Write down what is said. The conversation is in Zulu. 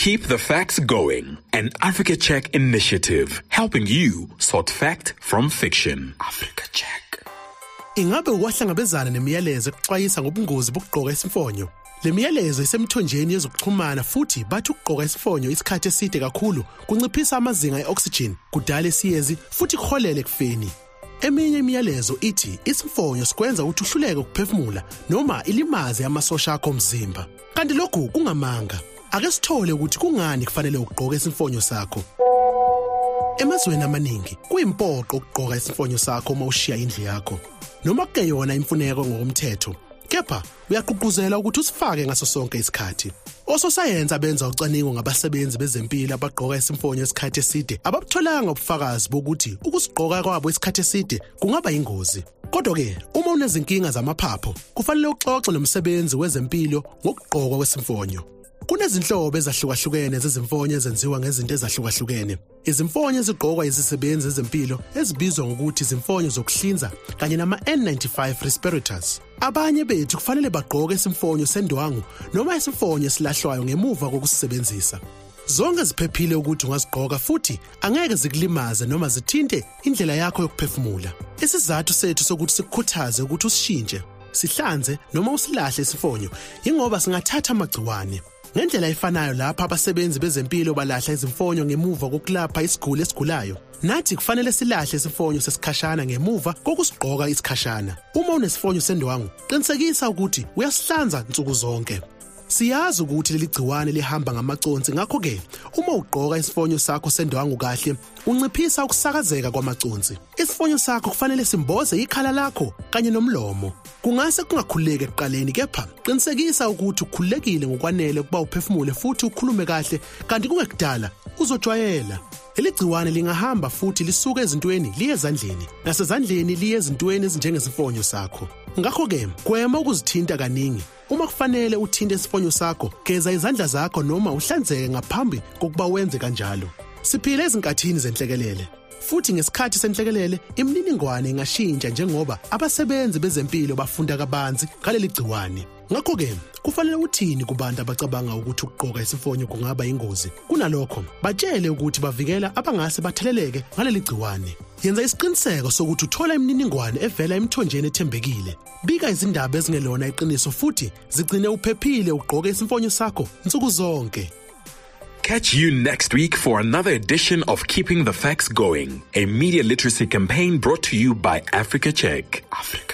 Keep the facts going. An Africa Check initiative helping you sort fact from fiction. Africa Check. Ingabe ukwahlangabezana nemiyalezo exwayisa ngobungozi bokugqoka isimfonyo? Le miyalezo isemthonjeni yezokuxhumana futhi bathi ukugqoka isifonyo isikhathi eside kakhulu kunciphisa amazinga e-oxygen, kudala isiyezi futhi kuholele ekufeni. Eminye imiyalezo ithi isifonyo sikwenza ukuthi uhluleke ukuphefumula noma ilimaze amasosha akho omzimba. Kanti lokhu kungamanga. Ake sithole ukuthi kungani kufanele ugqoke isifonyo sakho. Emazweni amaningi kuyimpoqo ukugqoka isifonyo sakho uma ushiya indlu yakho. Noma ke yona imfuneko ngokomthetho, kepha uyaqhuquzela ukuthi usifake ngaso sonke isikhathi. Ososayenza benza ucwaningo ngabasebenzi bezempilo abagqoka isimfonyo isikhathi eside ababutholanga ubufakazi bokuthi ukusigqoka kwabo isikhathi eside kungaba yingozi. Kodwa ke uma unezinkinga zamaphapho kufanele uxoxe nomsebenzi wezempilo ngokugqokwa kwesimfonyo. Kunezinhlobo ezahlukahlukene zezimfonyo ezenziwa ngezinto ezahlukahlukene. Izimfonyo ezigqokwa izisebenzi zezempilo ezibizwa ngokuthi izimfonyo zokuhlinza kanye nama-N95 respirators. Abanye bethu kufanele bagqoke isimfonyo sendwangu noma isifonyo esilahlwayo ngemuva kokusisebenzisa. Zonke ziphephile ukuthi ungazigqoka futhi angeke zikulimaze noma zithinte indlela yakho yokuphefumula. Isizathu sethu sokuthi sikukhuthaze ukuthi usishintshe, sihlanze noma usilahle isifonyo ingoba singathatha amagciwane. Ngendlela efanayo lapha abasebenzi bezempilo balahla izimfonyo ngemuva kokulapha isiguli esigulayo. Nathi kufanele silahle isifonyo sesikhashana ngemuva kokusigqoka isikhashana. Uma unesifonyo sendwangu, qinisekisa ukuthi uyasihlanza nsuku zonke. Siyazi ukuthi leli gciwane lihamba ngamaconsi ngakho ke uma ugqoka isifonyo sakho sendwangu kahle unciphisa ukusakazeka kwamaconsi. Isifonyo sakho kufanele simboze ikhala lakho kanye nomlomo. Kungase kungakhululeki ekuqaleni kepha qinisekisa ukuthi ukhululekile ngokwanele ukuba uphefumule futhi ukhulume kahle kanti kungekudala uzojwayela. Leli gciwane lingahamba futhi lisuke ezintweni liye ezandleni nasezandleni liye ezintweni ezinjengezifonyo sakho. Ngakho ke gwema ukuzithinta kaningi Uma kufanele uthinte isifonyo sakho, geza izandla zakho noma uhlanzeke ngaphambi kokuba wenze kanjalo. Siphile ezinkathini zenhlekelele. Futhi ngesikhathi senhlekelele, imininingwane ingashintsha njengoba abasebenzi bezempilo bafunda kabanzi ngaleli gciwane. Ngakho ke, kufanele uthini kubantu abacabanga ukuthi ukugqoka isifonyo kungaba ingozi. Kunalokho, batshele ukuthi bavikela abangase batheleleke ngaleli gciwane. Yenza isiqiniseko sokuthi uthola imininingwane evela emthonjeni ethembekile. Bika izindaba ezingelona iqiniso futhi zigcine uphephile ugqoke isifonyo sakho nsuku zonke. Catch you next week for another edition of Keeping the Facts Going, a media literacy campaign brought to you by Africa Check. Africa.